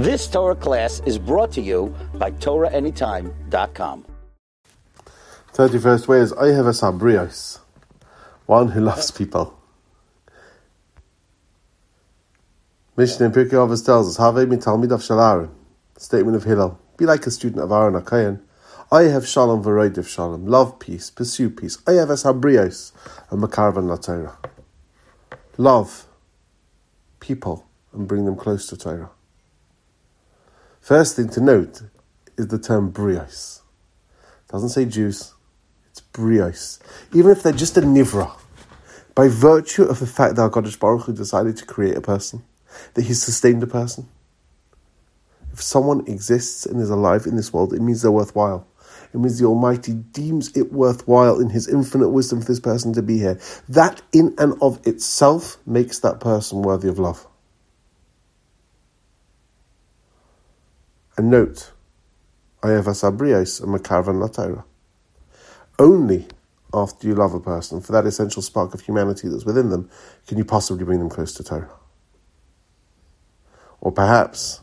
This Torah class is brought to you by TorahAnytime.com. 31st way is I have a sabrios, one who loves people. Mishnah in Pirkei Avos tells us, Have me Talmid of Shalaron, statement of Hillel, be like a student of Aaron Akayan. I have shalom of shalom, love peace, pursue peace. I have a sabrios, a makarvan la Love people and bring them close to Torah. First thing to note is the term brios. It Doesn't say Jews, it's brios. Even if they're just a nivra, by virtue of the fact that HaKadosh Baruch Hu decided to create a person, that He sustained a person. If someone exists and is alive in this world, it means they're worthwhile. It means the Almighty deems it worthwhile in His infinite wisdom for this person to be here. That in and of itself makes that person worthy of love. And note, Ayav and Makarvan Latira. Only after you love a person, for that essential spark of humanity that's within them, can you possibly bring them close to Torah. Or perhaps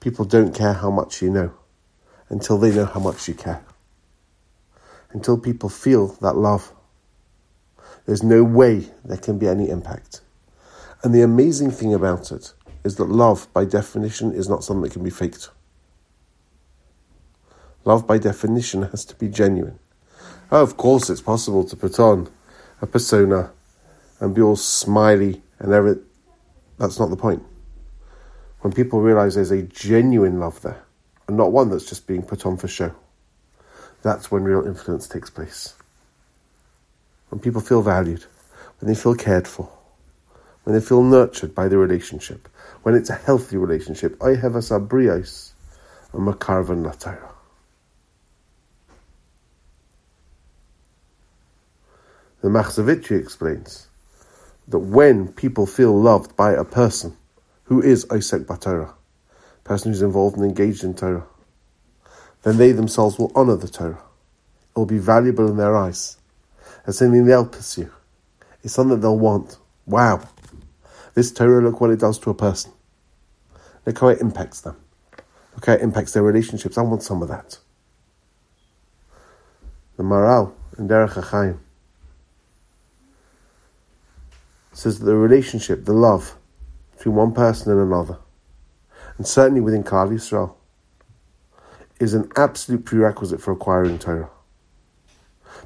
people don't care how much you know until they know how much you care. Until people feel that love. There's no way there can be any impact. And the amazing thing about it is that love, by definition, is not something that can be faked. Love, by definition, has to be genuine. Oh, of course, it's possible to put on a persona and be all smiley and everything. That's not the point. When people realize there's a genuine love there, and not one that's just being put on for show, that's when real influence takes place. When people feel valued, when they feel cared for, when they feel nurtured by the relationship, when it's a healthy relationship. I have a sabrios, a makarvan latara. The Machzor Vitry explains that when people feel loved by a person who is Isaac Batara, person who's involved and engaged in Torah, then they themselves will honour the Torah. It will be valuable in their eyes. As something they'll pursue. It's something they'll want. Wow. This Torah, look what it does to a person. Look how it impacts them. Look how it impacts their relationships. I want some of that. The Maharal in Derech HaChaim says that the relationship, the love between one person and another, and certainly within Klal Yisrael, is an absolute prerequisite for acquiring Torah.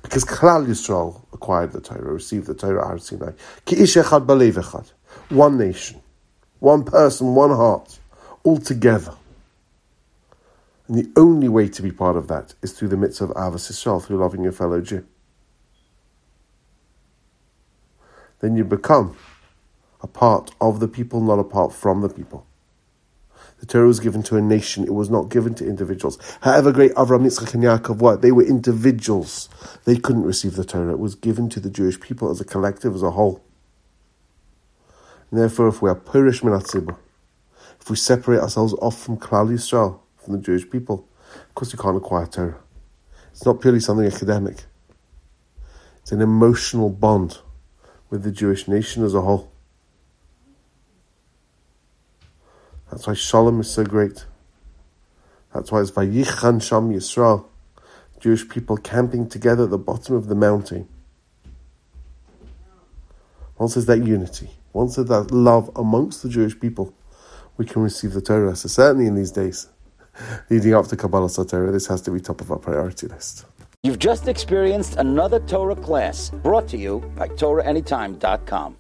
Because Klal Yisrael acquired the Torah, received the Torah Har Sinai. Ki ish echad echad one nation, one person, one heart, all together. And the only way to be part of that is through the mitzvah of Ahavas Yisrael, through loving your fellow Jew. Then you become a part of the people, not apart from the people. The Torah was given to a nation, it was not given to individuals. However great Avram, Yitzchak, and Yaakov were, they were individuals. They couldn't receive the Torah. It was given to the Jewish people as a collective, as a whole. Therefore, if we are Poresh Min Hatzibur, if we separate ourselves off from Klal Yisrael, from the Jewish people, of course we can't acquire Torah. It's not purely something academic. It's an emotional bond with the Jewish nation as a whole. That's why Shalom is so great. That's why it's Vayichan Sham Yisrael, Jewish people camping together at the bottom of the mountain. Once there's that unity, once there's that love amongst the Jewish people, we can receive the Torah. So certainly in these days, leading up to Kabbalah Torah, this has to be top of our priority list. You've just experienced another Torah class brought to you by TorahAnytime.com.